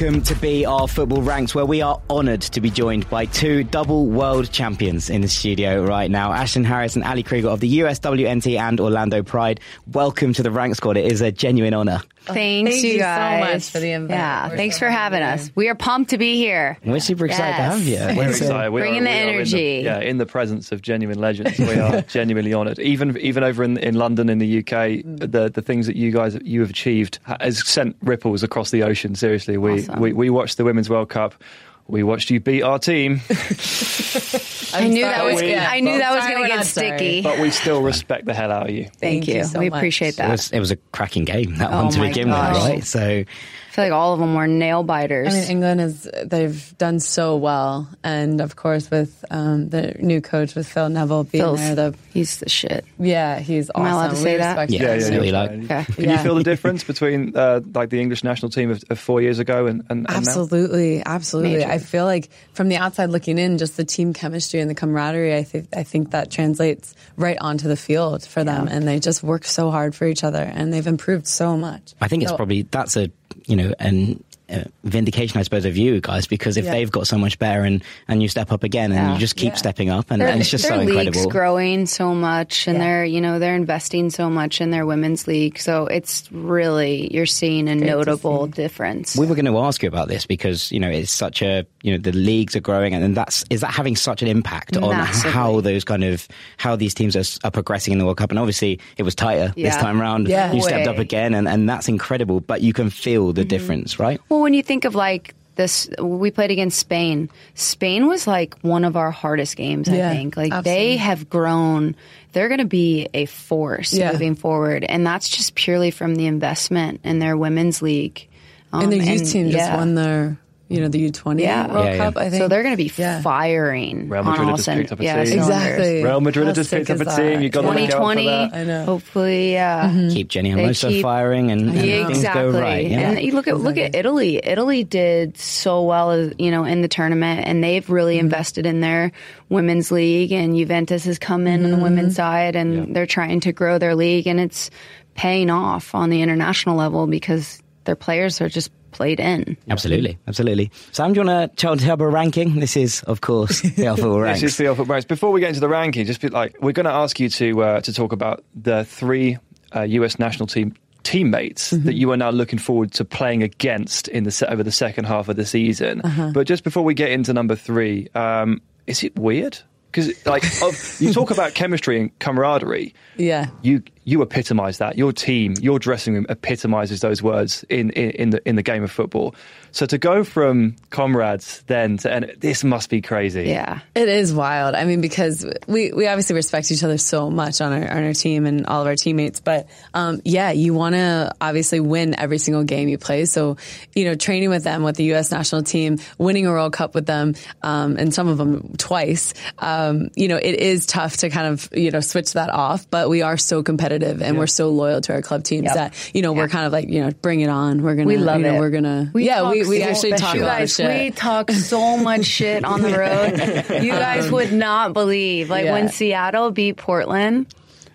welcome to BR Football Ranks, where we are honoured to be joined by two double world champions in the studio right now. Ashlyn Harris and Ali Krieger of the USWNT and Orlando Pride. Welcome to the Rank Squad. It is a genuine honour. Oh, thanks, Thank you you so much for the invite. Yeah, We're thanks so for having us. here. We are pumped to be here. We're super excited to have you. We're So- excited. We Bringing are, the we are in energy. yeah, in the presence of genuine legends, we are genuinely honoured. Even even over in, in London, in the UK, the the things that you guys you have achieved has sent ripples across the ocean. Seriously, we Awesome. we, we watched the Women's World Cup. We watched you beat our team, I knew that sorry. was. Yeah. I knew that was going to get not sorry. sticky. but we still respect the hell out of you. Thank, Thank you. you so we much. appreciate It that. was, it was a cracking game, that Oh one to my begin with, right? So, I feel like all of them were nail biters. I mean, England is they've done so well, and of course with um, the new coach with Phil Neville being Phil's- there, the he's the shit. yeah, he's Awesome. Am I allowed to We say that? respect Yeah, yeah, absolutely, you're like- Okay. Can Yeah. you feel the difference between uh, like the English national team of, of four years ago and, and, and now? Absolutely, absolutely. Major. I feel like from the outside looking in, just the team chemistry and the camaraderie. I think I think that translates right onto the field for them, and they just work so hard for each other, and they've improved so much. I think it's probably that's a you know an uh, vindication, I suppose, of you guys because if Yeah. they've got so much better and and you step up again and Yeah. you just keep Yeah. stepping up and, Their, and it's just their so league's incredible. growing so much, and Yeah. they're you know they're investing so much in their women's league. So it's really you're seeing a to notable see. difference. We were going to ask you about this because you know it's such a you know the leagues are growing and, and that's is that having such an impact on Massively. how those kind of how these teams are, are progressing in the World Cup and obviously it was tighter this time round. Yeah. You stepped up again and, and that's incredible. But you can feel Mm-hmm. the difference, right? Well, when you think of like this, we played against Spain. Spain was like one of our hardest games, I think. Like absolutely. they have grown, they're going to be a force Yeah. moving forward. And that's just purely from the investment in their women's league. Um, and the youth team just yeah. won their, you know, the U twenty Yeah. World Yeah, yeah. Cup. I think So they're going to be Yeah. firing Real on Madrid all just cylinders. picked up a yeah, team. Exactly. Real Madrid How just picked up a team. You got to look out for 2020, that. I know. hopefully, yeah. Keep Jenny They Hermoso keep- firing and, and Yeah, things exactly. go right. Yeah. And you look at look at Italy. Italy did so well, you know, in the tournament, and they've really Mm-hmm. invested in their women's league. And Juventus has come in on the women's Mm-hmm. side, and they're trying to grow their league, and it's paying off on the international level because their players are just played in. Absolutely, absolutely. Sam, do you want to tell, tell about ranking? This is, of course, the Alpha Ranks. This is the Alpha Ranks. Before we get into the ranking, just be like we're going to ask you to uh, to talk about the three uh, US national team teammates Mm-hmm. that you are now looking forward to playing against in the se- over the second half of the season. Uh-huh. But just before we get into number three, um, is it weird? Because like of, you talk about chemistry and camaraderie, Yeah. you you epitomise that. Your team, your dressing room epitomises those words in, in, in the in the game of football. So to go from comrades then to and this must be crazy. Yeah. It is wild. I mean, because we, we obviously respect each other so much on our on our team and all of our teammates. But um, yeah, you want to obviously win every single game you play. So you know, training with them with the U.S. national team, winning a World Cup with them, um, and some of them twice. Um, you know, it is tough to kind of you know switch that off. But we are so competitive and we're so loyal to our club teams Yep. that you know we're kind of like you know bring it on. We're gonna We love you know, it. We're gonna We yeah we, we so- actually talk you a lot of guys, shit. We talk so much shit on the road. You guys would not believe. Like Yeah. when Seattle beat Portland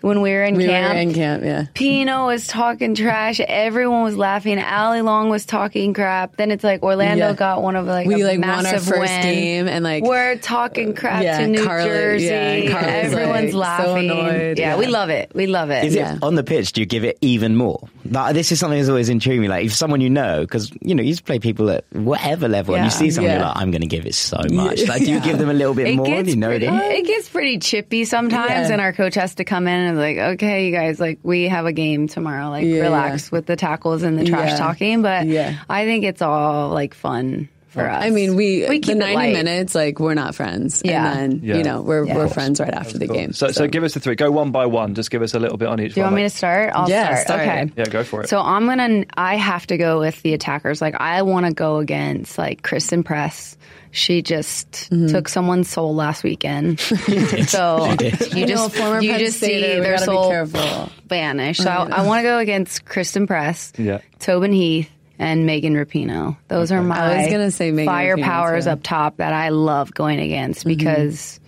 when we were in we camp. were in camp. Yeah. Pinoe was talking trash. Everyone was laughing. Allie Long was talking crap. Then it's like Orlando Yeah. got one of like We, a like, won our massive first win. game and, like- we're talking crap Yeah, to New Carly- Jersey. yeah, Everyone's like, so laughing. annoyed, yeah, yeah. we love it. We love it. Is Yeah. it on the pitch? Do you give it even more? Like, this is something that's always intrigued me. Like if someone you know, because you know you just play people at whatever level, and you see someone, Yeah. you're like, I'm going to give it so much. Like, do you give them a little bit it more? gets you know pretty, them? it gets pretty chippy sometimes, Yeah. and our coach has to come in and be like, "Okay, you guys, like we have a game tomorrow. Like Yeah, relax with the tackles and the trash Yeah. talking." But Yeah. I think it's all like fun for us. I mean, we, we keep the 90 minutes, like we're not friends. Yeah. And then, Yeah. you know, we're, Yeah. we're friends right after the game. So, so give us the three. Go one by one. Just give us a little bit on each Do you one. want me to start? I'll Yeah, start. start. Okay. Yeah, go for it. So I'm gonna. I have to go with the attackers. Like I want to go against like Christen Press. She just Mm-hmm. took someone's soul last weekend. so you I know, just former you just see Stater, we their soul careful. vanish. So I, I want to go against Christen Press, Yeah. Tobin Heath, and Megan Rapinoe. Those are my I was gonna say Megan Rapinoe, firepowers too. up top that I love going against Mm-hmm. because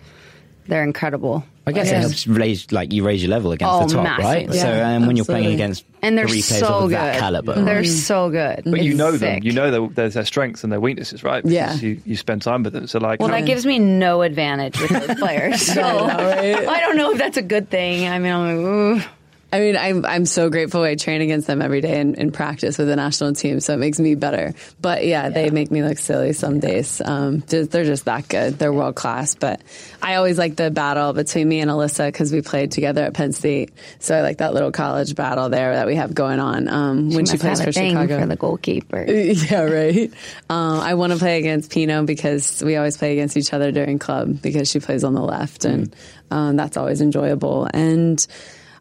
they're incredible. I guess Yeah. it helps raise like you raise your level against Oh, the top, right? massively. So Yeah, um, when you're playing against And they're three players so of good. that caliber, They're so good. But you It's know them. You know their, their, their strengths and their weaknesses, right? Yeah. You, you spend time with them. So like, Well, how- that gives me no advantage with those players. So right? I don't know if that's a good thing. I mean, I'm like, ooh. I mean, I'm I'm so grateful. I train against them every day in, in practice with the national team, so it makes me better. But yeah, they make me look silly some days. Um, just, they're just that good. They're world class. But I always like the battle between me and Alyssa because we played together at Penn State. So I like that little college battle there that we have going on um, when she plays for Chicago. for the goalkeeper. yeah, right. Um, I want to play against Pinoe because we always play against each other during club because she plays on the left, and um, that's always enjoyable. And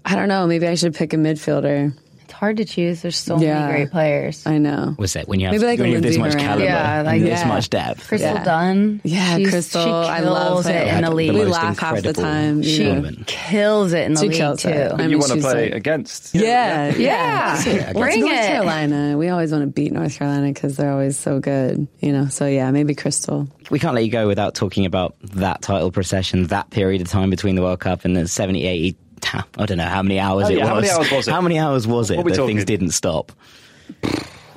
I don't know, maybe I should pick a midfielder. It's hard to choose. There's so Yeah. many great players. I know. was that when you have, Maybe like when a you have this Lindsay much Horan. caliber Yeah, like- and this Yeah. much depth? Crystal Yeah. Dunn. Yeah, She's- Crystal. She I love her. it in Had the the league. We most laugh half the incredible time. She Yeah. tournament. kills it in the She league kills too. it. I you want to she's play like- against. Yeah, Yeah, Yeah, bring North it. Carolina. We always want to beat North Carolina because they're always so good, you know. So yeah, maybe Crystal. we can't let you go without talking about that title procession, that period of time between the World Cup and the 70, 80, I don't know how many hours Oh, it yeah, was. how many hours was it? How many hours was it What we that things didn't stop?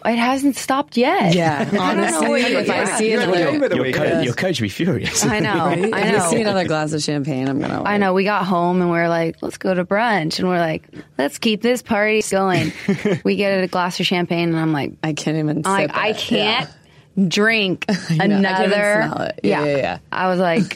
It hasn't stopped yet. Yeah, I don't know honestly, what if I yeah. see another, the game of the Your, co- your coach would be furious. I know. I if I see another glass of champagne, I'm gonna. I know. We got home and we are like, let's go to brunch, and we're like, let's keep this party going. we get a glass of champagne, and I'm like, I can't even. I'm like sip I can't drink know. I can't even another. smell it. Yeah, yeah, yeah. I was like,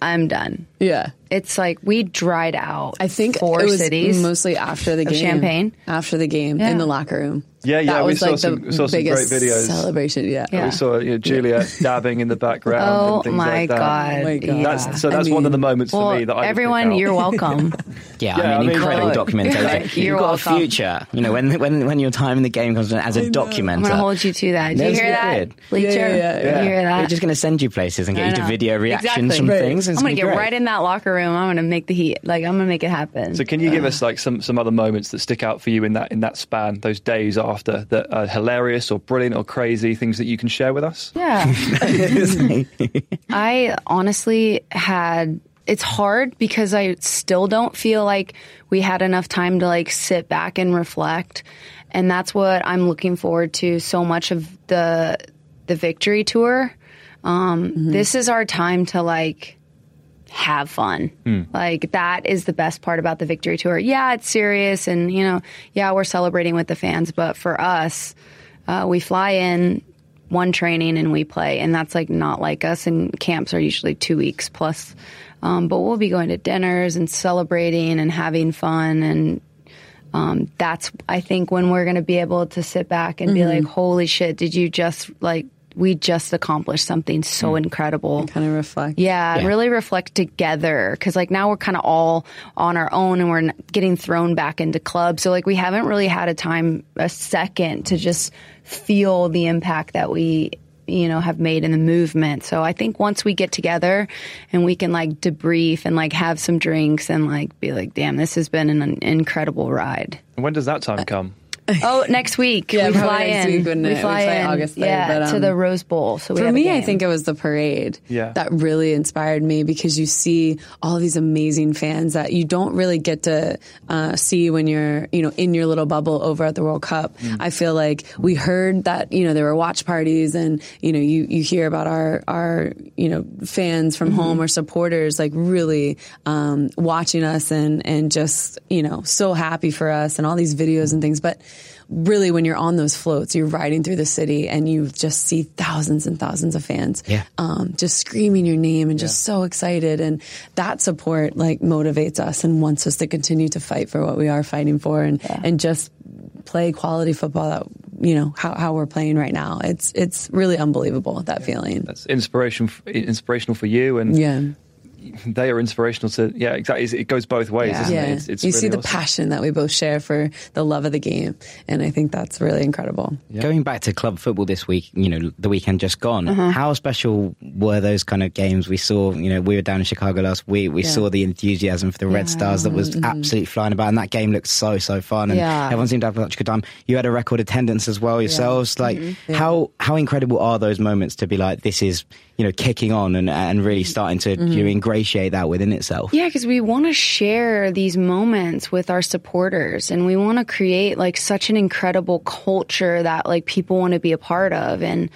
I'm done. Yeah. It's like we dried out. I think four cities. mostly after the game. champagne? After the game Yeah. in the locker room. Yeah, yeah, That we was saw like some- the saw some great videos. celebration. Yeah. Yeah. We saw you know, Juliet dabbing in the background. oh and things my like that. god! Oh my God. Yeah. That's, so I that's one of the moments well, for me that I would everyone, you're welcome. Yeah, Yeah, I I mean, mean, incredible God. documentation. You're You've got welcome. a future. You know, when when when your time in the game comes as a documenter. I'm gonna hold you to that. Did you hear that, did. Bleacher? Yeah, yeah, yeah, Did you hear They're just going to send you places and get you to video reactions Exactly. from things. I'm gonna get right in that locker room. I'm gonna make the heat. Like I'm gonna make it happen. So can you give us like some, some other moments that stick out for you in that in that span, those days after that are hilarious or brilliant or crazy things that you can share with us? Yeah. I honestly had it's hard because I still don't feel like we had enough time to like sit back and reflect. And that's what I'm looking forward to so much of the the victory tour. Um, This is our time to like have fun. Like that is the best part about the victory tour. Yeah, it's serious and you know, yeah, we're celebrating with the fans, but for us, uh, we fly in one training and we play and that's like not like us and camps are usually two weeks plus. Um, but we'll be going to dinners and celebrating and having fun and um, that's I think when we're going to be able to sit back and be like, "Holy shit! Did you just like we just accomplished something so hmm. incredible?" Kind of reflect. Yeah, Yeah. really reflect together because like now we're kind of all on our own and we're getting thrown back into clubs. So like we haven't really had a time, a second to just feel the impact that we you know have made in the movement. So I think once we get together and we can like debrief and like have some drinks and like be like, damn, this has been an incredible ride. When does that time come? Oh, next week Yeah, we fly next in. week, wouldn't we it? We fly fly in, August third, yeah, but, to um, the Rose Bowl. So we For me, I think it was the parade Yeah. that really inspired me because you see all these amazing fans that you don't really get to uh, see when you're, you know, in your little bubble over at the World Cup. I feel like we heard that, you know, there were watch parties and, you know, you, you hear about our, our, you know, fans from home or supporters like really um, watching us and, and just, you know, so happy for us and all these videos and things. But really when you're on those floats, you're riding through the city and you just see thousands and thousands of fans, Yeah. um, just screaming your name and just so excited. And that support like motivates us and wants us to continue to fight for what we are fighting for and, and just play quality football that, you know, how, how we're playing right now. It's, it's really unbelievable that feeling. That's inspiration, inspirational for you, and Yeah. They are inspirational to. Yeah, exactly. It goes both ways, Yeah. isn't Yeah. it? It's, it's you really see the awesome. passion that we both share for the love of the game. And I think that's really incredible. Going back to club football this week, you know, the weekend just gone. Uh-huh. How special were those kind of games? We saw, you know, we were down in Chicago last week. We Yeah. saw the enthusiasm for the Red Stars that was absolutely flying about, and that game looked so so fun, and Yeah. everyone seemed to have such a good time. You had a record attendance as well yourselves. Like, how how incredible are those moments to be like, this is, you know, kicking on and, and really starting to you know, mm-hmm. ingratiate that within itself. Yeah, because we want to share these moments with our supporters and we want to create like such an incredible culture that like people want to be a part of. And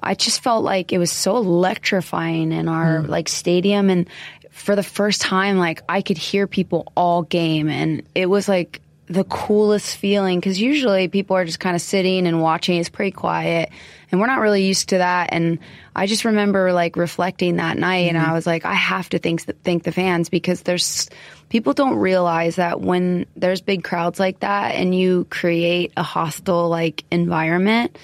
I just felt like it was so electrifying in our mm. like stadium. And for the first time, like I could hear people all game. And it was like the coolest feeling because usually people are just kind of sitting and watching. It's pretty quiet. And we're not really used to that. And I just remember like reflecting that night and mm-hmm. I was like, I have to thank, thank the fans because there's people don't realize that when there's big crowds like that and you create a hostile like environment,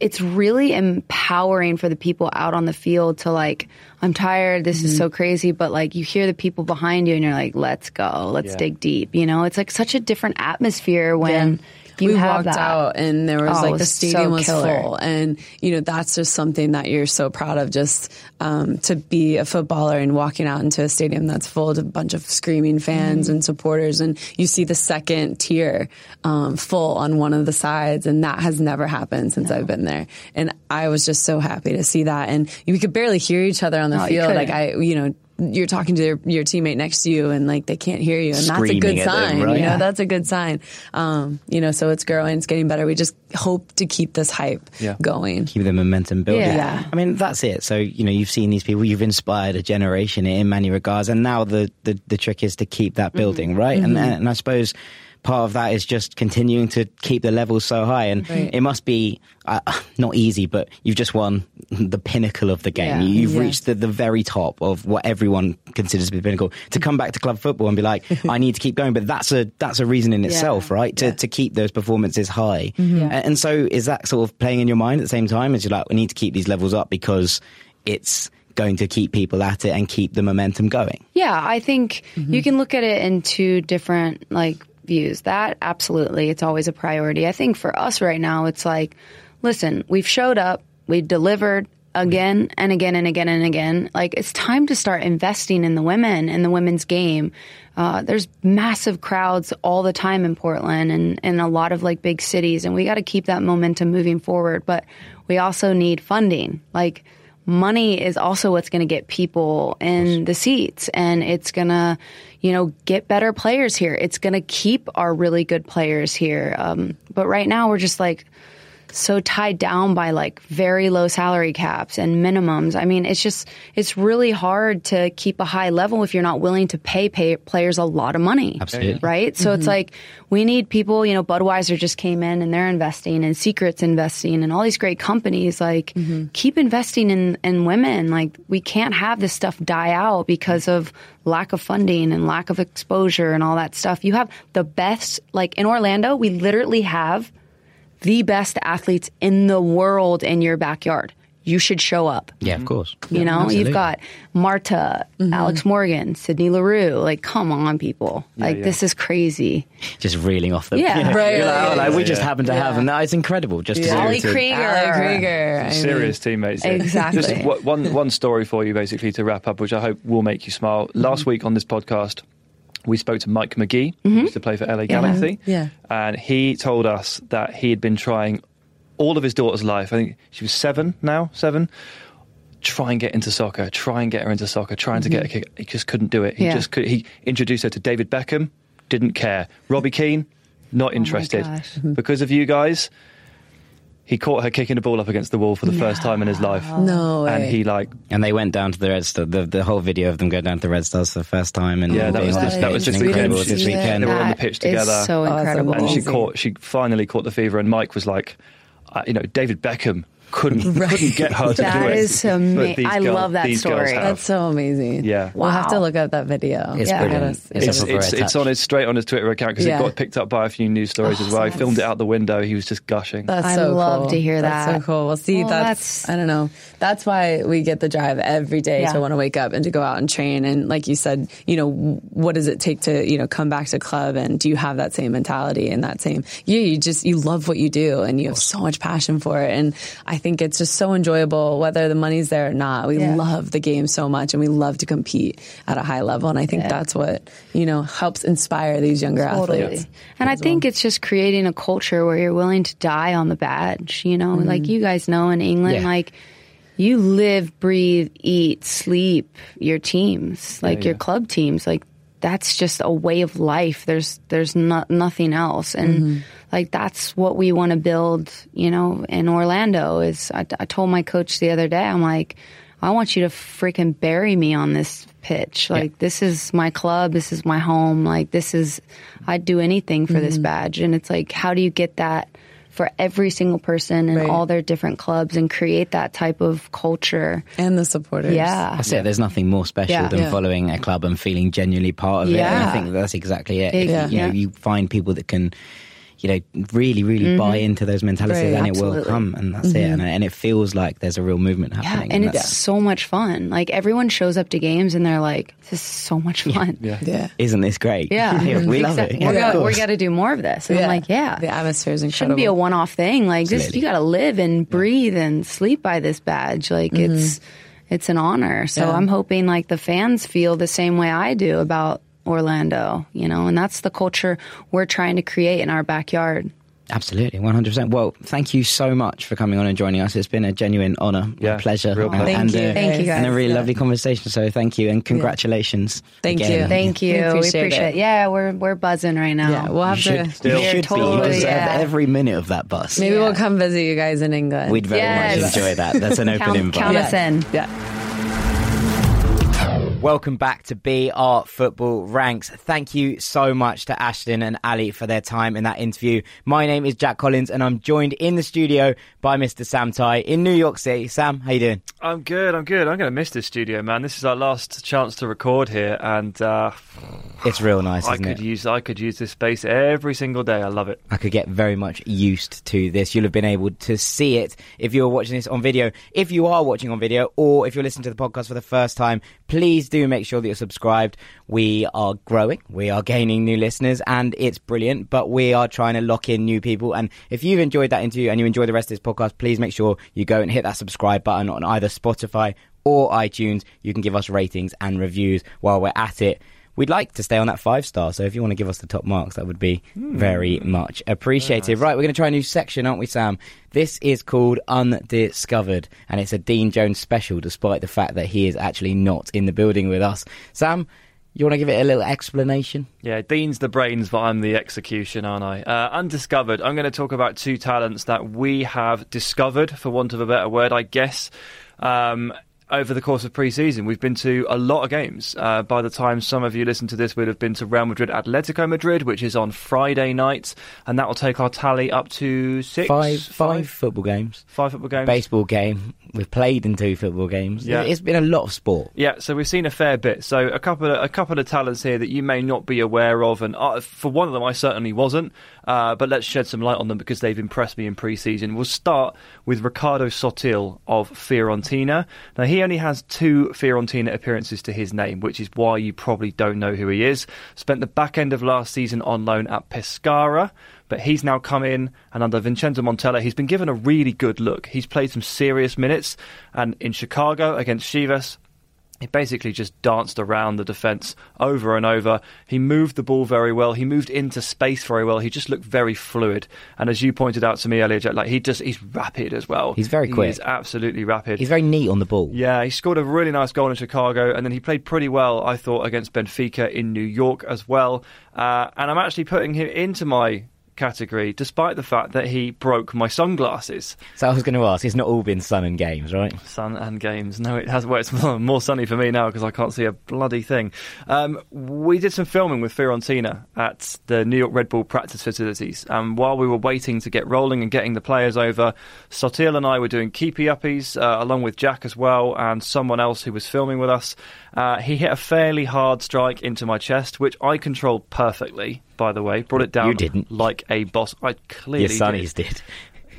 it's really empowering for the people out on the field to like, I'm tired. This is mm-hmm. so crazy. But like, you hear the people behind you and you're like, let's go. Let's Yeah. dig deep. You know, it's like such a different atmosphere when you we walked that. out and there was Oh, like the stadium so was killer. full and you know that's just something that you're so proud of just um, to be a footballer and walking out into a stadium that's full of a bunch of screaming fans Mm-hmm. and supporters and you see the second tier um, full on one of the sides and that has never happened since I've been there and I was just so happy to see that and we could barely hear each other on the No, you field like. I you know you're talking to your, your teammate next to you and like they can't hear you and that's a good at them, sign right? you know Yeah. that's a good sign. Um, you know, so it's growing, it's getting better. We just hope to keep this hype Yeah. going. keep the momentum building. Yeah. I mean, that's it. So, you know, you've seen these people, you've inspired a generation in many regards. And now the, the, the trick is to keep that building, right? And, and I suppose part of that is just continuing to keep the levels so high. And Right. it must be uh, not easy, but you've just won the pinnacle of the game. Yeah. You've Yeah. reached the, the very top of what everyone considers to be the pinnacle. To come back to club football and be like, I need to keep going, but that's a that's a reason in itself, right? To to keep those performances high. A- And so is that sort of playing in your mind at the same time? As you're like, we need to keep these levels up because it's going to keep people at it and keep the momentum going. Yeah, I think you can look at it in two different like views. That absolutely, it's always a priority. I think for us right now, it's like, listen, we've showed up, we've delivered again and again and again and again. Like it's time to start investing in the women and the women's game. Uh, there's massive crowds all the time in Portland and in a lot of like big cities, and we got to keep that momentum moving forward. But we also need funding, like money is also what's going to get people in the seats and it's going to you know get better players here. It's going to keep our really good players here. Um, but right now we're just like so tied down by like very low salary caps and minimums. I mean, it's just it's really hard to keep a high level if you're not willing to pay, pay players a lot of money. Absolutely. Right? So it's mm-hmm. like we need people, you know, Budweiser just came in and they're investing and Secrets investing and all these great companies like mm-hmm. keep investing in in women. Like we can't have this stuff die out because of lack of funding and lack of exposure and all that stuff. You have the best like in Orlando, we literally have the best athletes in the world in your backyard. You should show up. Yeah, of course. You know, Absolutely. you've got Marta, mm-hmm. Alex Morgan, Sydney Leroux. Like, come on, people. like, yeah. this is crazy. just reeling off the Yeah. Right, You're like, oh, like, we just happen to have, Yeah. and that is incredible. Just to Yeah. be able Ali Krieger. Ali Krieger. I mean, Serious teammates. yeah. Exactly. Just one one story for you, basically, to wrap up, which I hope will make you smile. Last mm-hmm. week on this podcast, we spoke to Mike Magee, who mm-hmm. used to play for LA Galaxy. Yeah. And he told us that he had been trying all of his daughter's life. I think she was seven now, seven. Try and get into soccer. Try and get her into soccer. Trying to get mm-hmm. a kick. He just couldn't do it. He Yeah. just could. He introduced her to David Beckham. Didn't care. Robbie Keane. Not oh interested. gosh. Because of you guys, he caught her kicking the ball up against the wall for the first time in his life. No way. And he like And they went down to the Red Star. The, the whole video of them going down to the Red Stars for the first time, and Yeah, that was on just- that was just and incredible incredible. this Yeah. weekend. They were on the That pitch is together. so Oh, incredible. and she caught she finally caught the fever and Mike was like uh, you know David Beckham couldn't couldn't get her to That do it is ama- But these I girls- love that story. That's so amazing. Yeah. We'll have to look up that video. It's Yeah. brilliant. It's- It's, it's, it's, rare it's touch. on his straight on his Twitter account because Yeah. it got picked up by a few news stories as well. He filmed it out the window. He was just gushing. That's I so love cool. to hear That's that. so cool. Well, see, Well, that's, that's- I don't know. That's why we get the drive every day Yeah. to want to wake up and to go out and train. And like you said, you know, what does it take to you know come back to club? And do you have that same mentality and that same? yeah you just you love what you do and you have so much passion for it. And I think it's just so enjoyable whether the money's there or not. We Yeah. love the game so much and we love to compete at a high level. And I think that's what you know helps inspire these younger Totally. athletes. And I think it's just creating a culture where you're willing to die on the badge. You know, like you guys know in England, Yeah. like you live, breathe, eat, sleep your teams, like Yeah, your club teams. Like that's just a way of life. There's there's not nothing else, and Mm-hmm. Like that's what we want to build. You know, in Orlando is. I, I told my coach the other day, I'm like, I want you to freaking bury me on this pitch. Like this is my club. This is my home. Like this is. I'd do anything for Mm-hmm. this badge, and it's like, how do you get that? For every single person and Right. all their different clubs, and create that type of culture. And the supporters. Yeah. That's it. There's nothing more special Yeah. than Yeah. following a club and feeling genuinely part of it. And I think that's exactly it. It- Yeah. You know, yeah. you find people that can, you know, really, really buy into those mentalities, Right. and it will Mm-hmm. Come, and that's it. And, and it feels like there's a real movement happening. Yeah, happening. and it's that's- so much fun. Like everyone shows up to games and they're like, "This is so much fun." Yeah. Yeah. isn't this great? Yeah, we love Exact- it. We're Yeah, of gonna, we got to do more of this. And I'm like, yeah, The atmosphere is incredible. shouldn't be a one-off thing. Like this, Absolutely. you got to live and breathe and sleep by this badge. Like it's it's an honor. So Mm-hmm. Yeah. I'm hoping like the fans feel the same way I do about Orlando. You know, and that's the culture we're trying to create in our backyard. Absolutely, 100%. Well, thank you so much for coming on and joining us. It's been a genuine honour, Yeah, a pleasure. real pleasure. Thank and, you. uh, Thank you, guys. And a really Yeah. lovely conversation. So thank you and congratulations. Thank again. you. Thank you. We We appreciate appreciate, it. Yeah, we're we're buzzing right now. Yeah, we'll have You should, to. you We're should be. You totally- deserve yeah. every minute of that bus. Maybe Yeah. we'll come visit you guys in England. We'd very Yes. much enjoy that. That's an open Count- invite. count us in. Yeah. Welcome back to BR Football Ranks. Thank you so much to Ashlyn and Ali for their time in that interview. My name is Jack Collins and I'm joined in the studio by Mr. Sam Tighe in New York City. Sam, how you doing? I'm good. I'm good. I'm going to miss this studio, man. This is our last chance to record here, and uh, It's real nice, I could it? use I could use this space every single day. I love it. I could get very much used to this. You'll have been able to see it if you're watching this on video. If you are watching on video or if you're listening to the podcast for the first time, please do make sure that you're subscribed. We are growing, we are gaining new listeners, and it's brilliant, but we are trying to lock in new people. And if you've enjoyed that interview and you enjoy the rest of this podcast, please make sure you go and hit that subscribe button on either Spotify or iTunes. You can give us ratings and reviews while we're at it we'd like to stay on that five star. So if you want to give us the top marks, that would be very much appreciated. Right, we're going to try a new section, aren't we, Sam? This is called Undiscovered, and it's a Dean Jones special, despite the fact that he is actually not in the building with us. Sam, you want to give it a little explanation? Yeah, Dean's the brains, but I'm the execution, aren't I? Uh, undiscovered. I'm going to talk about two talents that we have discovered, for want of a better word, I guess. Um, over the course of pre-season, we've been to a lot of games. Uh, by the time some of you listen to this, we'd have been to Real Madrid, Atletico Madrid, which is on Friday night, and that will take our tally up to six, Five, five football games, five football games. baseball game. We've played in two football games. Yeah. It's been a lot of sport. Yeah, so we've seen a fair bit. So a couple of a couple of talents here that you may not be aware of, and uh, for one of them, I certainly wasn't. Uh, but let's shed some light on them because they've impressed me in pre-season. We'll start with Riccardo Sottil of Fiorentina. Now he only has two Fiorentina appearances to his name, which is why you probably don't know who he is. Spent the back end of last season on loan at Pescara. But he's now come in, and under Vincenzo Montella, he's been given a really good look. He's played some serious minutes, and in Chicago against Chivas, he basically just danced around the defence over and over. He moved the ball very well. He moved into space very well. He just looked very fluid. And as you pointed out to me earlier, Jack, like he just he's rapid as well. He's very quick. He's absolutely rapid. He's very neat on the ball. Yeah, he scored a really nice goal in Chicago, and then he played pretty well, I thought, against Benfica in New York as well. Uh, and I'm actually putting him into my category, despite the fact that he broke my sunglasses. So I was going to ask, it's not all been sun and games, right? Sun and games. No, it has. Well, it's more sunny for me now because I can't see a bloody thing. Um, we did some filming with Fiorentina at the New York Red Bull practice facilities. And while we were waiting to get rolling and getting the players over, Sottil and I were doing keepy uppies uh, along with Jack as well, and someone else who was filming with us. Uh, he hit a fairly hard strike into my chest, which I controlled perfectly. By the way, brought it down. You didn't. like a boss. I clearly Your did. sunnies did.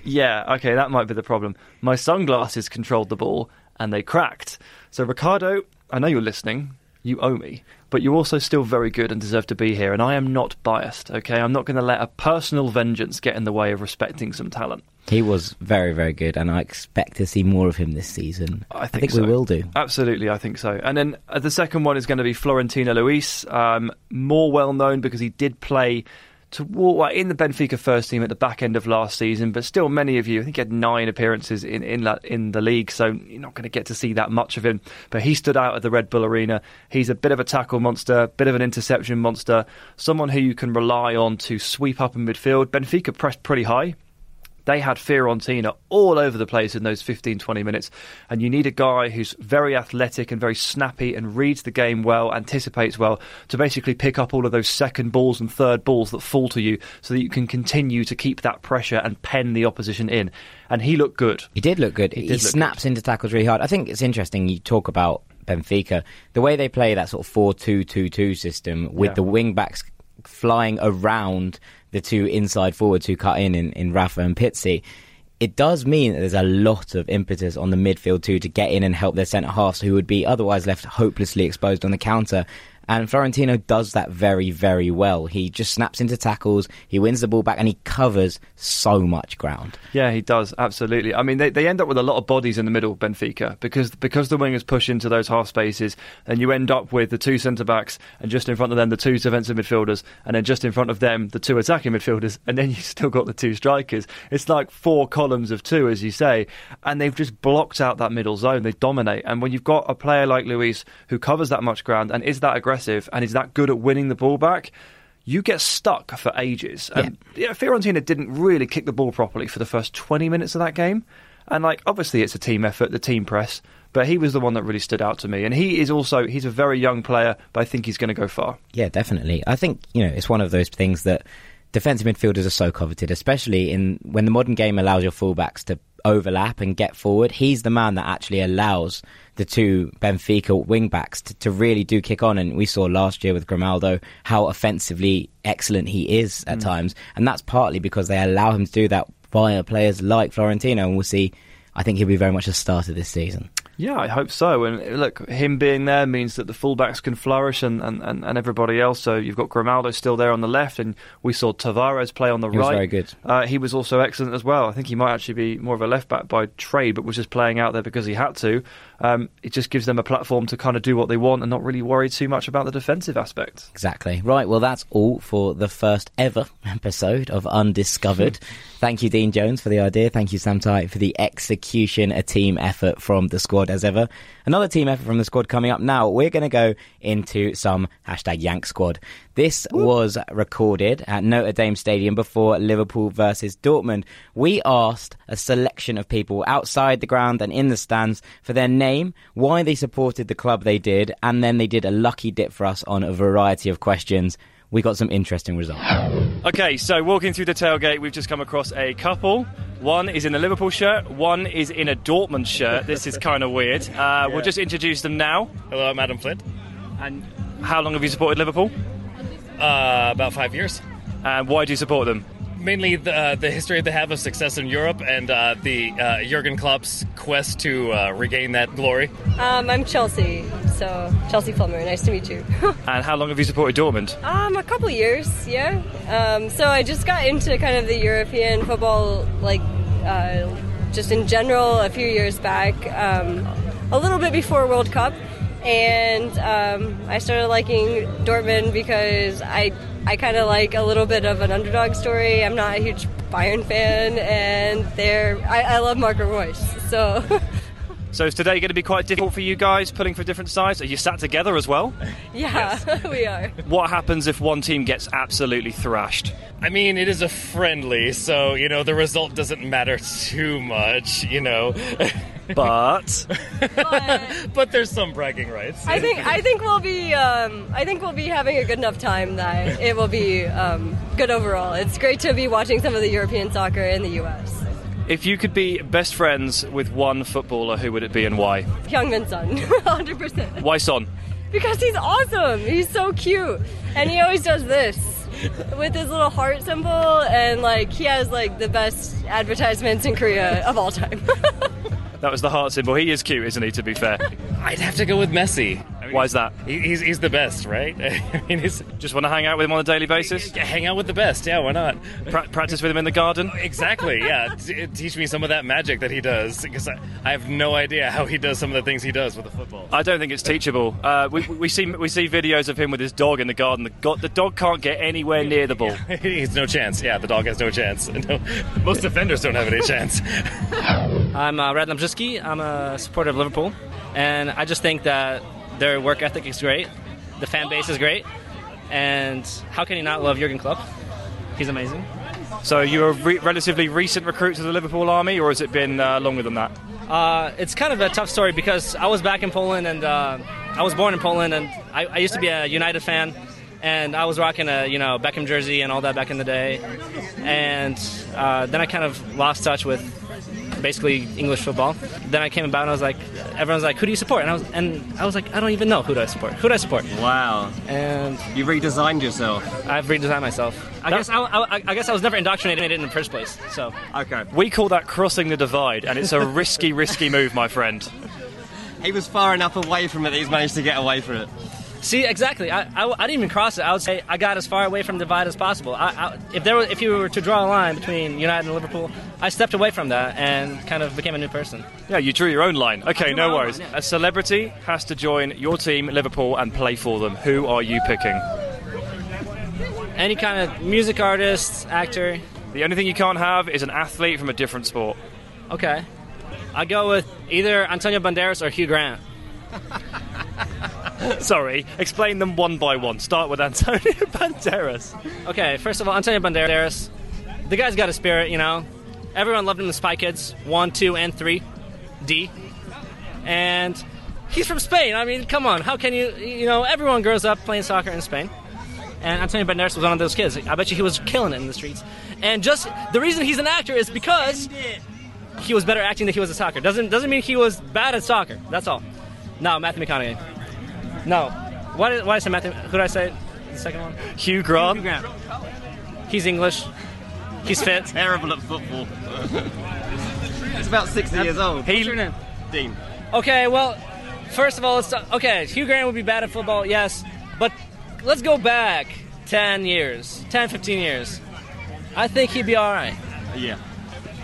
Yeah, okay, that might be the problem. My sunglasses controlled the ball and they cracked. So, Riccardo, I know you're listening. You owe me. But you're also still very good and deserve to be here. And I am not biased, okay? I'm not going to let a personal vengeance get in the way of respecting some talent. He was very, very good, and I expect to see more of him this season. I think, we so. will do. Absolutely, I think so. And then uh, the second one is going to be Florentino Luis, um, more well known because he did play toward, in the Benfica first team at the back end of last season, but still many of you, I think he had nine appearances in in, la, in the league, so you're not going to get to see that much of him. But he stood out at the Red Bull Arena. He's a bit of a tackle monster, bit of an interception monster, someone who you can rely on to sweep up in midfield. Benfica pressed pretty high. They had Fiorentina all over the place in those 15, 20 minutes. And you need a guy who's very athletic and very snappy and reads the game well, anticipates well, to basically pick up all of those second balls and third balls that fall to you so that you can continue to keep that pressure and pen the opposition in. And he looked good. He did look good. He, he snaps good. into tackles really hard. I think it's interesting you talk about Benfica. The way they play that sort of 4 2 2 2 system with yeah. the wing backs flying around the two inside forwards who cut in in, in Rafa and Pizzi, it does mean that there's a lot of impetus on the midfield too to get in and help their centre halves who would be otherwise left hopelessly exposed on the counter. And Florentino does that very, very well. He just snaps into tackles, he wins the ball back, and he covers so much ground. Yeah, he does, absolutely. I mean, they, they end up with a lot of bodies in the middle, Benfica, because because the wingers push into those half spaces, and you end up with the two centre backs, and just in front of them, the two defensive midfielders, and then just in front of them, the two attacking midfielders, and then you still got the two strikers. It's like four columns of two, as you say, and they've just blocked out that middle zone. They dominate. And when you've got a player like Luis who covers that much ground and is that aggressive, aggressive and is that good at winning the ball back, you get stuck for ages. And yeah. Fiorentina didn't really kick the ball properly for the first 20 minutes of that game. And like obviously it's a team effort, the team press, but he was the one that really stood out to me. And he is also he's a very young player, but I think he's going to go far. Yeah, definitely. I think, you know, it's one of those things that defensive midfielders are so coveted, especially in when the modern game allows your fullbacks to overlap and get forward. He's the man that actually allows the two Benfica wingbacks to, to really do kick on. And we saw last year with Grimaldo how offensively excellent he is at mm. times. And that's partly because they allow him to do that via players like Florentino. And we'll see, I think he'll be very much a starter this season. Yeah, I hope so. And look, him being there means that the fullbacks can flourish and, and, and, and everybody else. So you've got Grimaldo still there on the left, and we saw Tavares play on the he right. very good. Uh, he was also excellent as well. I think he might actually be more of a left back by trade, but was just playing out there because he had to. Um, it just gives them a platform to kind of do what they want and not really worry too much about the defensive aspect. Exactly. Right. Well, that's all for the first ever episode of Undiscovered. Thank you, Dean Jones, for the idea. Thank you, Sam Tighe, for the execution. A team effort from the squad as ever. Another team effort from the squad coming up now. We're going to go into some hashtag Yank squad. This Woo. was recorded at Notre Dame Stadium before Liverpool versus Dortmund. We asked a selection of people outside the ground and in the stands for their name, why they supported the club they did, and then they did a lucky dip for us on a variety of questions we got some interesting results. Okay, so walking through the tailgate, we've just come across a couple. One is in a Liverpool shirt, one is in a Dortmund shirt. This is kind of weird. Uh, yeah. We'll just introduce them now. Hello, I'm Adam Flint. And how long have you supported Liverpool? Uh, about five years. And why do you support them? Mainly the, uh, the history they have of success in Europe and uh, the uh, Jurgen Klopp's quest to uh, regain that glory. Um, I'm Chelsea, so Chelsea Fulmer. Nice to meet you. and how long have you supported Dortmund? Um, a couple years, yeah. Um, so I just got into kind of the European football, like uh, just in general, a few years back. Um, a little bit before World Cup and um, I started liking Dortmund because I I kind of like a little bit of an underdog story. I'm not a huge Bayern fan, and they're I, I love Marco Reus, so. So is today going to be quite difficult for you guys, pulling for different sides? Are you sat together as well? Yeah, yes. we are. What happens if one team gets absolutely thrashed? I mean, it is a friendly, so you know the result doesn't matter too much, you know. but but, but there's some bragging rights. I think I think we'll be um, I think we'll be having a good enough time that it will be um, good overall. It's great to be watching some of the European soccer in the U.S. If you could be best friends with one footballer, who would it be and why? Heung-min Son, 100%. Why Son? Because he's awesome. He's so cute. And he always does this with his little heart symbol and like he has like the best advertisements in Korea of all time. that was the heart symbol. He is cute, isn't he, to be fair? I'd have to go with Messi. Why is that? He's, he's the best, right? I mean, he's, Just want to hang out with him on a daily basis? hang out with the best. Yeah, why not? Pra- practice with him in the garden? Exactly. Yeah, T- teach me some of that magic that he does because I, I have no idea how he does some of the things he does with the football. I don't think it's teachable. Uh, we, we see we see videos of him with his dog in the garden. The, go- the dog can't get anywhere near the ball. He's no chance. Yeah, the dog has no chance. No, most defenders don't have any chance. I'm uh, Rad Lambrzyski. I'm a supporter of Liverpool, and I just think that their work ethic is great. The fan base is great, and how can you not love Jurgen Klopp? He's amazing. So you're a re- relatively recent recruit to the Liverpool army, or has it been uh, longer than that? Uh, it's kind of a tough story because I was back in Poland, and uh, I was born in Poland, and I, I used to be a United fan, and I was rocking a you know Beckham jersey and all that back in the day, and uh, then I kind of lost touch with basically English football. Then I came about and I was like, everyone's like, who do you support? And I was and I was like, I don't even know who do I support. Who do I support? Wow. And You redesigned yourself. I've redesigned myself. I guess I, I, I guess I was never indoctrinated in the first place. So Okay. We call that crossing the divide, and it's a risky, risky move, my friend. He was far enough away from it that he's managed to get away from it. See exactly. I, I, I didn't even cross it. I would say I got as far away from the divide as possible. I, I, if there were, if you were to draw a line between United and Liverpool, I stepped away from that and kind of became a new person. Yeah, you drew your own line. Okay, no worries. line, yeah. A celebrity has to join your team, Liverpool, and play for them. Who are you picking? Any kind of music artist, actor. The only thing you can't have is an athlete from a different sport. Okay, I go with either Antonio Banderas or Hugh Grant. Sorry, explain them one by one. Start with Antonio Banderas. Okay, first of all, Antonio Banderas. The guy's got a spirit, you know. Everyone loved him in Spy Kids 1, 2, and 3. D. And he's from Spain. I mean, come on. How can you, you know, everyone grows up playing soccer in Spain. And Antonio Banderas was one of those kids. I bet you he was killing it in the streets. And just the reason he's an actor is because he was better acting than he was at soccer. Doesn't doesn't mean he was bad at soccer. That's all. No, Matthew McConaughey. No. Why did, why did I say Matthew? Who did I say? The second one? Hugh Grant. Hugh Grant. He's English. He's fit. Terrible at football. He's about 60 years old. What's your name? Dean. Okay, well, first of all, let's talk, okay. Hugh Grant would be bad at football, yes, but let's go back 10 years, 10, 15 years. I think he'd be all right. Yeah.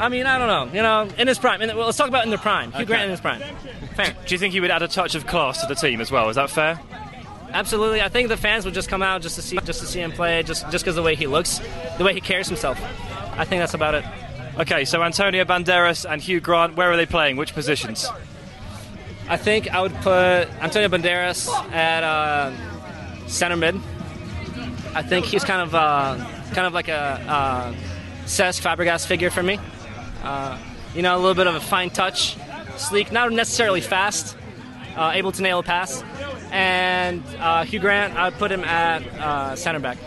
I mean, I don't know. You know, in his prime. In the, well, let's talk about in the prime. Hugh Grant in his prime. Fair. Do you think he would add a touch of class to the team as well? Is that fair? Absolutely. I think the fans would just come out just to see just to see him play, just just because of the way he looks, the way he carries himself. I think that's about it. Okay, so Antonio Banderas and Hugh Grant, where are they playing? Which positions? I think I would put Antonio Banderas at uh, center mid. I think he's kind of uh, kind of like a uh, Cesc Fabregas figure for me. Uh, you know, a little bit of a fine touch, sleek, not necessarily fast, uh, able to nail a pass. And uh, Hugh Grant, I'd put him at uh, center back.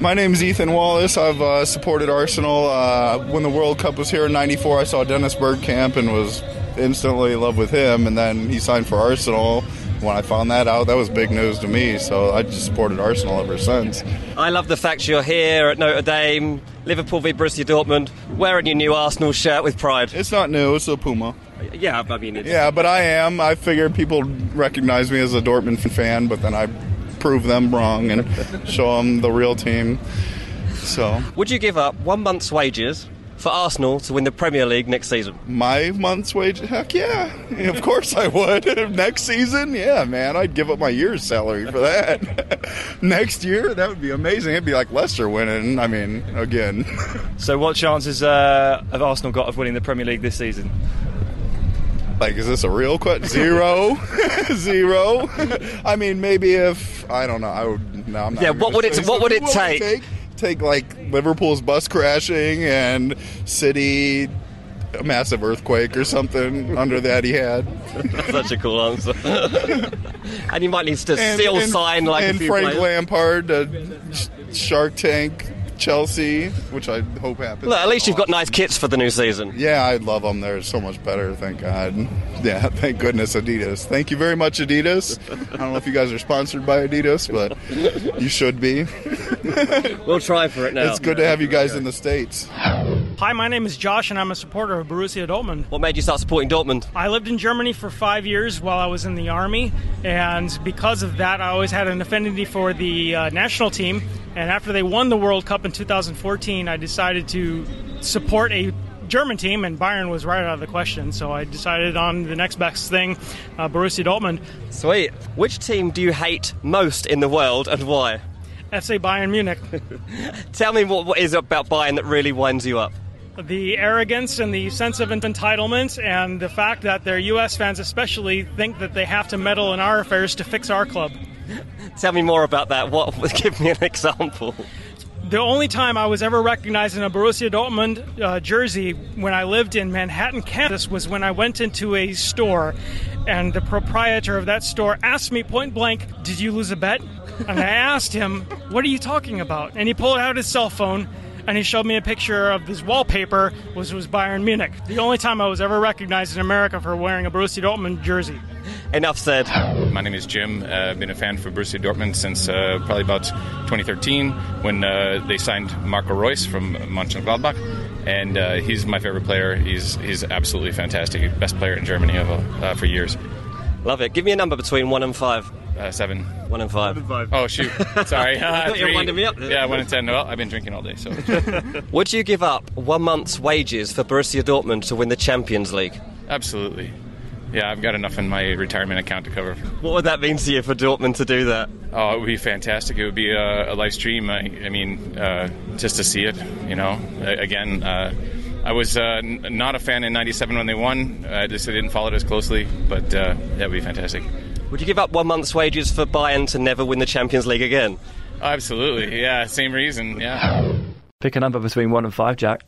My name's Ethan Wallace. I've uh, supported Arsenal. Uh, when the World Cup was here in '94, I saw Dennis Bergkamp and was instantly in love with him. And then he signed for Arsenal. When I found that out, that was big news to me. So I just supported Arsenal ever since. I love the fact you're here at Notre Dame, Liverpool v Borussia Dortmund, wearing your new Arsenal shirt with pride. It's not new. It's a Puma. Yeah, I mean, Yeah, but I am. I figured people recognize me as a Dortmund fan, but then I prove them wrong and show them the real team. So Would you give up one month's wages for Arsenal to win the Premier League next season? my month's wage, heck yeah, of course I would. Next season, yeah, man, I'd give up my year's salary for that. Next year, that would be amazing. It'd be like Leicester winning. I mean, again. So, what chances uh, have Arsenal got of winning the Premier League this season? Like, is this a real question? Zero, zero. I mean, maybe if I don't know, I would. No, I'm not Yeah, even what gonna would it- say what would it take? Take? Take like Liverpool's bus crashing and City a massive earthquake or something under that he had. Such a cool answer. and you might need to And- seal and- sign like and a few Frank players. Lampard, uh, Sh- Shark Tank, Chelsea, which I hope happens. Look, at least you've got nice kits for the new season. Yeah, I love them. They're so much better. Thank God. Yeah, thank goodness Adidas. Thank you very much, Adidas. I don't know if you guys are sponsored by Adidas, but you should be. We'll try for it now. It's good to have you guys in the states. Hi, my name is Josh, and I'm a supporter of Borussia Dortmund. What made you start supporting Dortmund? I lived in Germany for five years while I was in the army, and because of that, I always had an affinity for the uh, national team. And after they won the World Cup in 2014, I decided to support a German team, and Bayern was right out of the question. So I decided on the next best thing, uh, Borussia Dortmund. Sweet. Which team do you hate most in the world and why? FC Bayern Munich. Tell me what, what is it about Bayern that really winds you up? the arrogance and the sense of entitlement and the fact that their U.S. fans especially think that they have to meddle in our affairs to fix our club. Tell me more about that. What? Give me an example. The only time I was ever recognized in a Borussia Dortmund uh, jersey when I lived in Manhattan, Kansas, was when I went into a store and the proprietor of that store asked me point blank, Did you lose a bet? And I asked him, What are you talking about? And he pulled out his cell phone and he showed me a picture of his wallpaper, which was Bayern Munich. The only time I was ever recognized in America for wearing a Borussia Dortmund jersey. Enough said. My name is Jim. I've uh, been a fan for Borussia Dortmund since uh, probably about 2013 when uh, they signed Marco Reus from Mönchengladbach. And uh, he's my favorite player. He's he's absolutely fantastic. Best player in Germany of, uh, for years. Love it. Give me a number between one and five. Uh, seven. One and five. One and five. Oh shoot! Sorry. Uh, three. winding me up. Yeah, one and ten. Well, I've been drinking all day. So. Would you give up one month's wages for Borussia Dortmund to win the Champions League? Absolutely. Yeah, I've got enough in my retirement account to cover. What would that mean to you for Dortmund to do that? Oh, it would be fantastic. It would be a, a live stream. I, I mean, uh, just to see it. You know, again. Uh, I was uh, n- not a fan in '97 when they won. I just I didn't follow it as closely, but uh, that would be fantastic. Would you give up one month's wages for Bayern to never win the Champions League again? Absolutely, yeah. Same reason, yeah. Pick a number between one and five, Jack.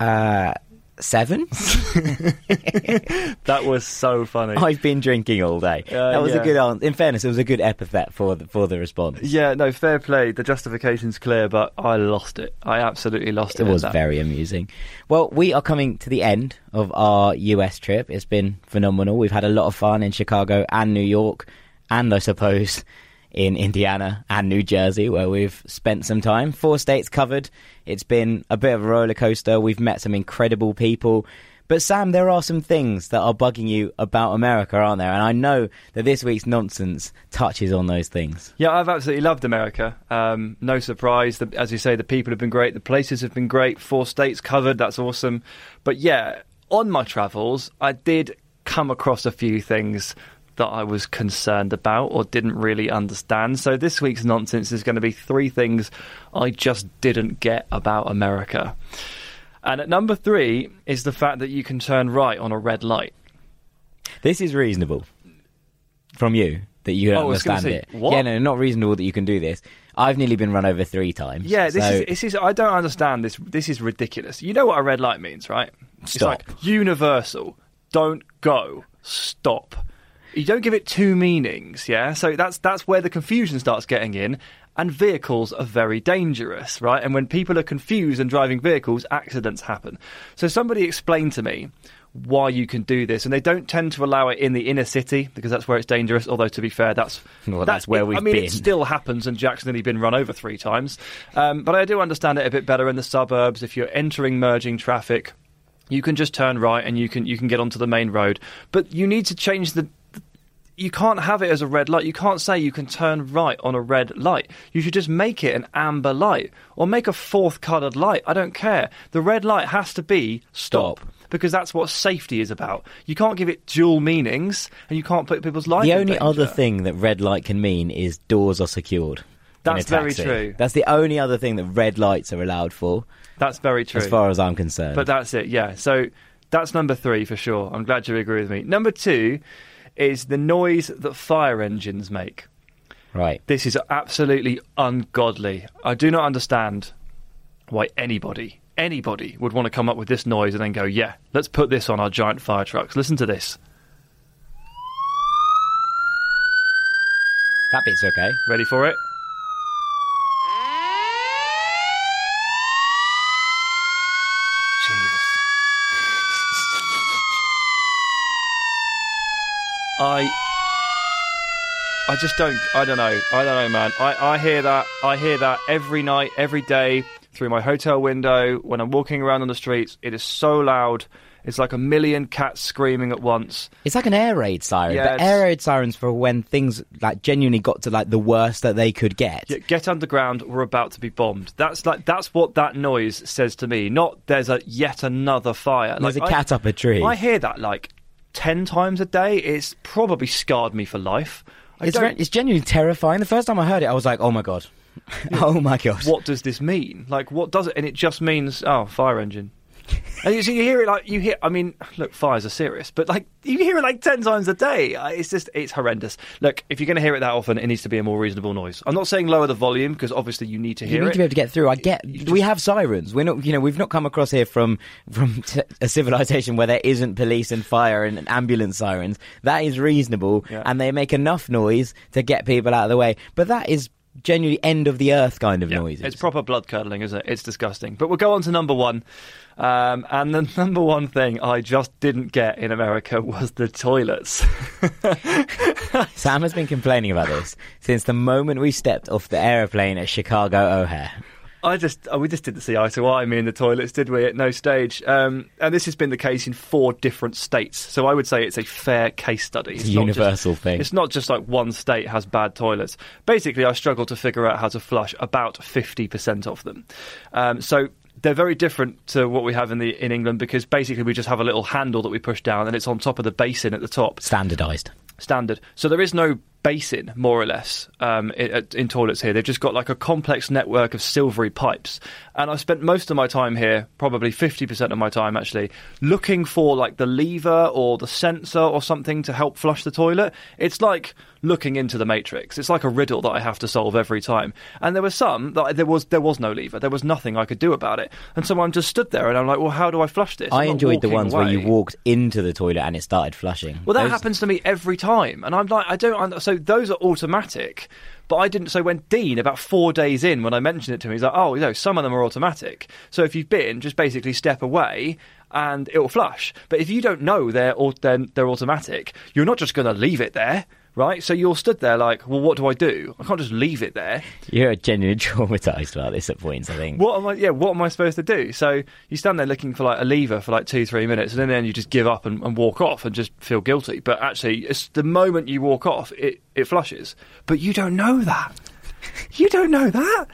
Uh, seven. that was so funny. I've been drinking all day. Uh, that was yeah. a good answer. In fairness, it was a good epithet for the, for the response. Yeah, no, fair play. The justification's clear, but I lost it. I absolutely lost it. It was very amusing. Well, we are coming to the end of our US trip. It's been phenomenal. We've had a lot of fun in Chicago and New York, and I suppose in Indiana and New Jersey, where we've spent some time. Four states covered. It's been a bit of a roller coaster. We've met some incredible people. But Sam, there are some things that are bugging you about America, aren't there? And I know that this week's nonsense touches on those things. Yeah, I've absolutely loved America. Um, no surprise. The, as you say, the people have been great. The places have been great. Four states covered. That's awesome. But yeah, on my travels, I did come across a few things that I was concerned about or didn't really understand. So this week's nonsense is going to be three things I just didn't get about America. And at number three is the fact that you can turn right on a red light. This is reasonable from you that you oh, don't Oh, was gonna understand say, it. what? Yeah, no, not reasonable that you can do this. I've nearly been run over three times. Yeah, this so- is this is I don't understand this. This is ridiculous. You know what a red light means, right? It's like universal. Don't go. Stop. You don't give it two meanings, yeah? So that's that's where the confusion starts getting in. And vehicles are very dangerous, right? And when people are confused and driving vehicles, accidents happen. So somebody explained to me why you can do this, and they don't tend to allow it in the inner city because that's where it's dangerous. Although to be fair, that's Well, that's where we've I mean, been. it still happens, and Jack's nearly been run over three times. Um, but I do understand it a bit better in the suburbs. If you're entering merging traffic, you can just turn right and you can you can get onto the main road. But you need to change the. You can't have it as a red light. You can't say you can turn right on a red light. You should just make it an amber light or make a fourth coloured light. I don't care. The red light has to be stop. Because that's what safety is about. You can't give it dual meanings, and you can't put people's lives. the only other thing that red light can mean is doors are secured. That's very true. That's the only other thing that red lights are allowed for, That's very true. as far as I'm concerned. But that's it, yeah. So that's number three for sure. I'm glad you agree with me. Number two is the noise that fire engines make. right. This is absolutely ungodly. I do not understand why anybody, anybody would want to come up with this noise and then go, yeah, let's put this on our giant fire trucks. Listen to this. That bit's okay. Ready for it? I I just don't I don't know. I don't know man. I, I hear that I hear that every night, every day through my hotel window, when I'm walking around on the streets. It is so loud. It's like a million cats screaming at once. It's like an air raid siren, Yeah, but air raid sirens for when things like genuinely got to like the worst that they could get. Yeah, get underground. We're about to be bombed. That's like that's what that noise says to me. Not there's a yet another fire. There's Like, a cat up a tree. I hear that like ten times a day. It's probably scarred me for life. I It's, re- it's genuinely terrifying. The first time I heard it, I was like, "Oh my god, oh my god." what does this mean? Like, what does it? And it just means, oh, fire engine. and you, so you hear it like you hear. I mean, look, fires are serious, but like you hear it like ten times a day. It's just it's horrendous. Look, if you're going to hear it that often, it needs to be a more reasonable noise. I'm not saying lower the volume because obviously you need to hear. You need it. to be able to get through. I get. we have sirens. We're not. You know, we've not come across here from from t- a civilization where there isn't police and fire and ambulance sirens. That is reasonable, Yeah. and they make enough noise to get people out of the way. But that is genuinely end of the earth kind of noises. It's proper blood curdling, isn't it? It's disgusting. But we'll go on to number one. Um, and the number one thing I just didn't get in America was the toilets. Sam has been complaining about this since the moment we stepped off the aeroplane at Chicago O'Hare. I just oh, we just didn't see eye to eye me in the toilets, did we? At no stage. Um, and this has been the case in four different states. So I would say it's a fair case study. It's a not just- universal thing. It's not just like one state has bad toilets. Basically, I struggle to figure out how to flush about fifty percent of them. Um, so. They're very different to what we have in the in England because basically we just have a little handle that we push down and it's on top of the basin at the top Standardized. standard. So there is no basin, more or less, um, in, in toilets here. They've just got like a complex network of silvery pipes. And I spent most of my time here, probably 50% of my time actually, looking for like the lever or the sensor or something to help flush the toilet. It's like looking into the matrix. It's like a riddle that I have to solve every time. And there were some that there was there was no lever. There was nothing I could do about it. And so I'm just stood there and I'm like, well, how do I flush this? I I'm not enjoyed the ones where you walked into the toilet and it started flushing. Well, that Those- happens to me every time, and I'm like, I don't. So those are automatic, but I didn't. So when Dean, about four days in, when I mentioned it to him, he's like, "Oh, you know, some of them are automatic. So if you've been, just basically step away." And it will flush. But if you don't know they're then they're automatic, you're not just going to leave it there, right? So you're stood there like, well, what do I do? I can't just leave it there. You're genuinely traumatized about this at points, I think. What am I? Yeah, what am I supposed to do? So you stand there looking for like a lever for like two, three minutes, and then you just give up and, and walk off and just feel guilty. But actually, it's the moment you walk off, it it flushes. But you don't know that. You don't know that.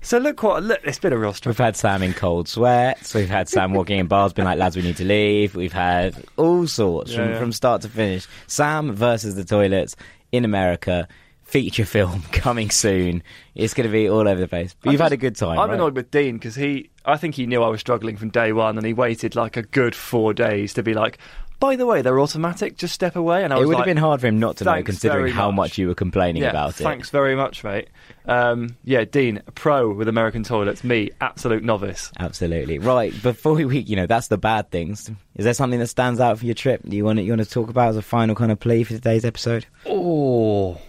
So look what look. It's been a real struggle. We've had Sam in cold sweats. We've had Sam walking in bars, being like, "Lads, we need to leave." We've had all sorts Yeah, from, yeah. from start to finish. Sam versus the toilets in America. Feature film coming soon. It's going to be all over the place. But you've had a good time. I'm right? annoyed with Dean because he. I think he knew I was struggling from day one, and he waited like a good four days to be like. By the way, they're automatic. Just step away. And I It would have been hard for him not to know, considering how much." much you were complaining yeah, about it. Thanks very much, mate. Um, yeah, Dean, a pro with American toilets. Me, absolute novice. Absolutely right. Before we, you know, that's the bad things. Is there something that stands out for your trip? Do you want to, you want to talk about as a final kind of plea for today's episode? Oh,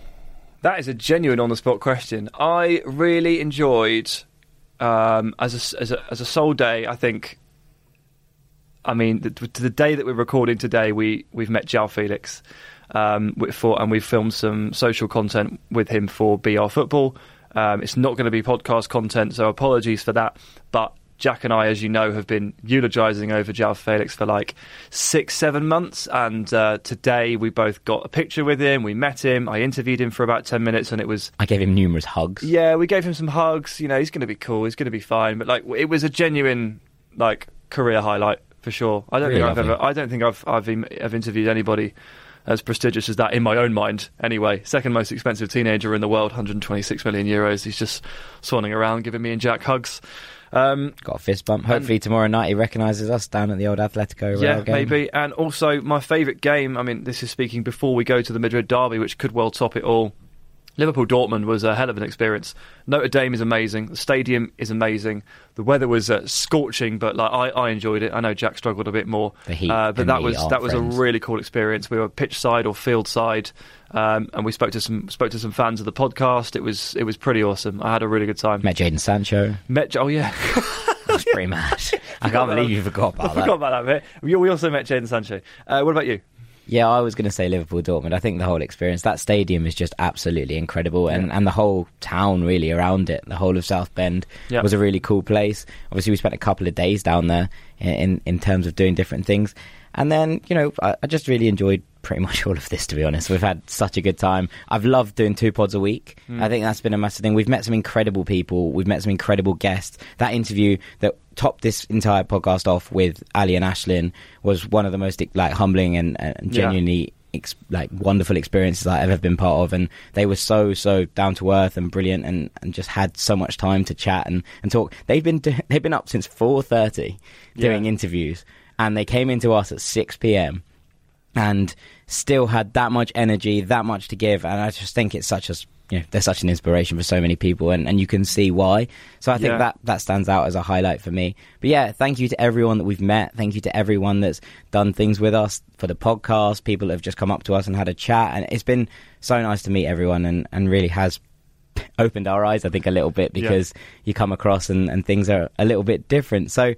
that is a genuine on the spot question. I really enjoyed um, as a as a as a sole day. I think. I mean, the, to the day that we're recording today, we we've met João Félix, um, for and we've filmed some social content with him for BR Football. Um, it's not going to be podcast content, so apologies for that. But Jack and I, as you know, have been eulogising over João Félix for like six, seven months. And uh, today we both got a picture with him. We met him. I interviewed him for about 10 minutes, and it was. I gave him numerous hugs. Yeah, we gave him some hugs. You know, he's going to be cool. He's going to be fine. But like, it was a genuine like career highlight for sure. I don't Really think I've ever. I don't think I've I've, I've interviewed anybody as prestigious as that in my own mind. Anyway, second most expensive teenager in the world, 126 million euros. He's just swanning around, giving me and Jack hugs. Um, Got a fist bump. Hopefully tomorrow night he recognises us down at the old Atletico. yeah, Real game. maybe. And also, my favourite game. I mean, this is speaking before we go to the Madrid derby, which could well top it all. Liverpool Dortmund was a hell of an experience. Notre Dame is amazing. The stadium is amazing. The weather was uh, scorching, but like I, I enjoyed it. I know Jack struggled a bit more. The heat uh, but that was that was friends. a really cool experience. We were pitch side or field side, um, and we spoke to some spoke to some fans of the podcast. It was it was pretty awesome. I had a really good time. Met Jadon Sancho. Met oh yeah, That's pretty mad. I can't believe you forgot I about forgot that. about that bit. We, we also met Jadon Sancho. Uh, what about you? Yeah, I was going to say Liverpool Dortmund. I think the whole experience, that stadium is just absolutely incredible, and, and the whole town really around it, the whole of South Bend Yeah. was a really cool place. Obviously, we spent a couple of days down there in, in terms of doing different things, and then you know I, I just really enjoyed pretty much all of this. To be honest, we've had such a good time. I've loved doing two pods a week. Hmm. I think that's been a massive thing. We've met some incredible people. We've met some incredible guests. That interview that topped this entire podcast off with Ali and Ashlyn was one of the most like humbling and, and Yeah. genuinely ex- like wonderful experiences I've ever been part of, and they were so so down to earth and brilliant, and, and just had so much time to chat and, and talk. They've been do- they've been up since four thirty doing Yeah. interviews, and they came into us at six p.m. and still had that much energy, that much to give, and I just think it's such a you know, they're such an inspiration for so many people, and, and you can see why. So I think Yeah. that that stands out as a highlight for me. But yeah, thank you to everyone that we've met. Thank you to everyone that's done things with us for the podcast. People that have just come up to us and had a chat, and it's been so nice to meet everyone, and, and really has opened our eyes, I think, a little bit Yeah. because you come across and, and things are a little bit different. So,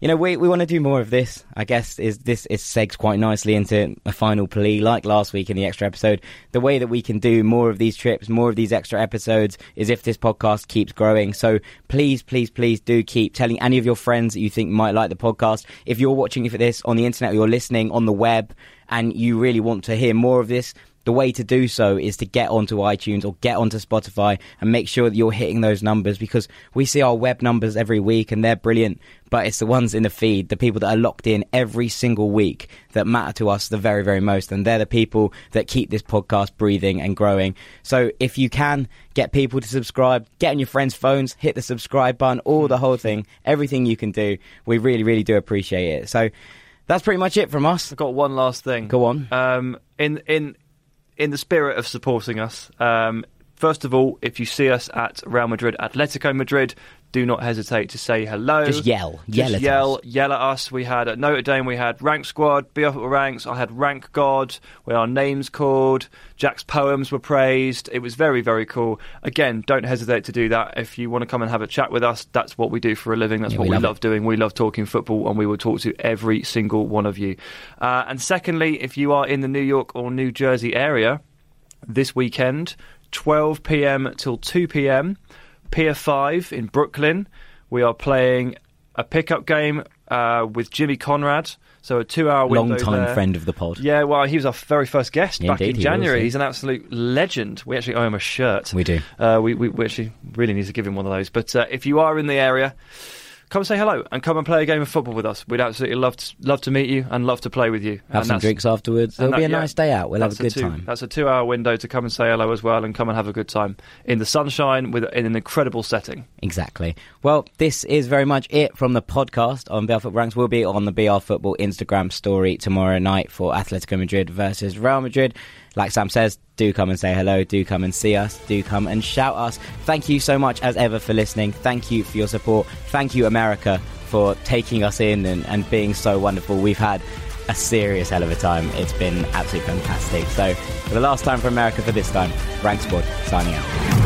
you know, we, we want to do more of this. I guess is this it segs quite nicely into a final plea, like last week in the extra episode. The way that we can do more of these trips, more of these extra episodes, is if this podcast keeps growing. So please, please, please do keep telling any of your friends that you think might like the podcast. If you're watching for this on the internet, or you're listening on the web, and you really want to hear more of this, the way to do so is to get onto iTunes or get onto Spotify and make sure that you're hitting those numbers because we see our web numbers every week and they're brilliant, but it's the ones in the feed, the people that are locked in every single week that matter to us the very, very most. And they're the people that keep this podcast breathing and growing. So if you can get people to subscribe, get on your friends' phones, hit the subscribe button, all the whole thing, everything you can do, we really, really do appreciate it. So that's pretty much it from us. I've got one last thing. Go on. Um, in in in the spirit of supporting us, um, first of all, if you see us at Real Madrid, Atletico Madrid, do not hesitate to say hello. Just yell. Just Yell at yell, us. yell at us. We had at Notre Dame, we had Rank Squad, Be Up at Ranks. I had Rank God, where our names called. Jack's poems were praised. It was very, very cool. Again, don't hesitate to do that. If you want to come and have a chat with us, that's what we do for a living. That's Yeah, what we we love it. love doing. We love talking football, and we will talk to every single one of you. Uh, and secondly, if you are in the New York or New Jersey area, this weekend, 12 p.m. till 2 p.m., Pier 5 in Brooklyn. We are playing a pickup game uh, with Jimmy Conrad. So a two-hour window Long time there. friend of the pod. Yeah, well, he was our very first guest back in January. was, yeah. He's an absolute legend. We actually owe him a shirt. We do. Uh, we, we, we actually really need to give him one of those. But uh, if you are in the area, come say hello and come and play a game of football with us. We'd absolutely love to, love to meet you and love to play with you. Have And some drinks afterwards. It'll be a yeah, nice day out. We'll have a good two- time. That's a two-hour window to come and say hello as well, and come and have a good time in the sunshine with in an incredible setting. Exactly. Well, this is very much it from the podcast on BR Football Ranks. We'll be on the BR Football Instagram story tomorrow night for Atletico Madrid versus Real Madrid. Like Sam says, do come and say hello, do come and see us, do come and shout us. Thank you so much as ever for listening. Thank you for your support. Thank you, America, for taking us in and, and being so wonderful. We've had a serious hell of a time. It's been absolutely fantastic. So, for the last time for America for this time, Rank Squad signing out.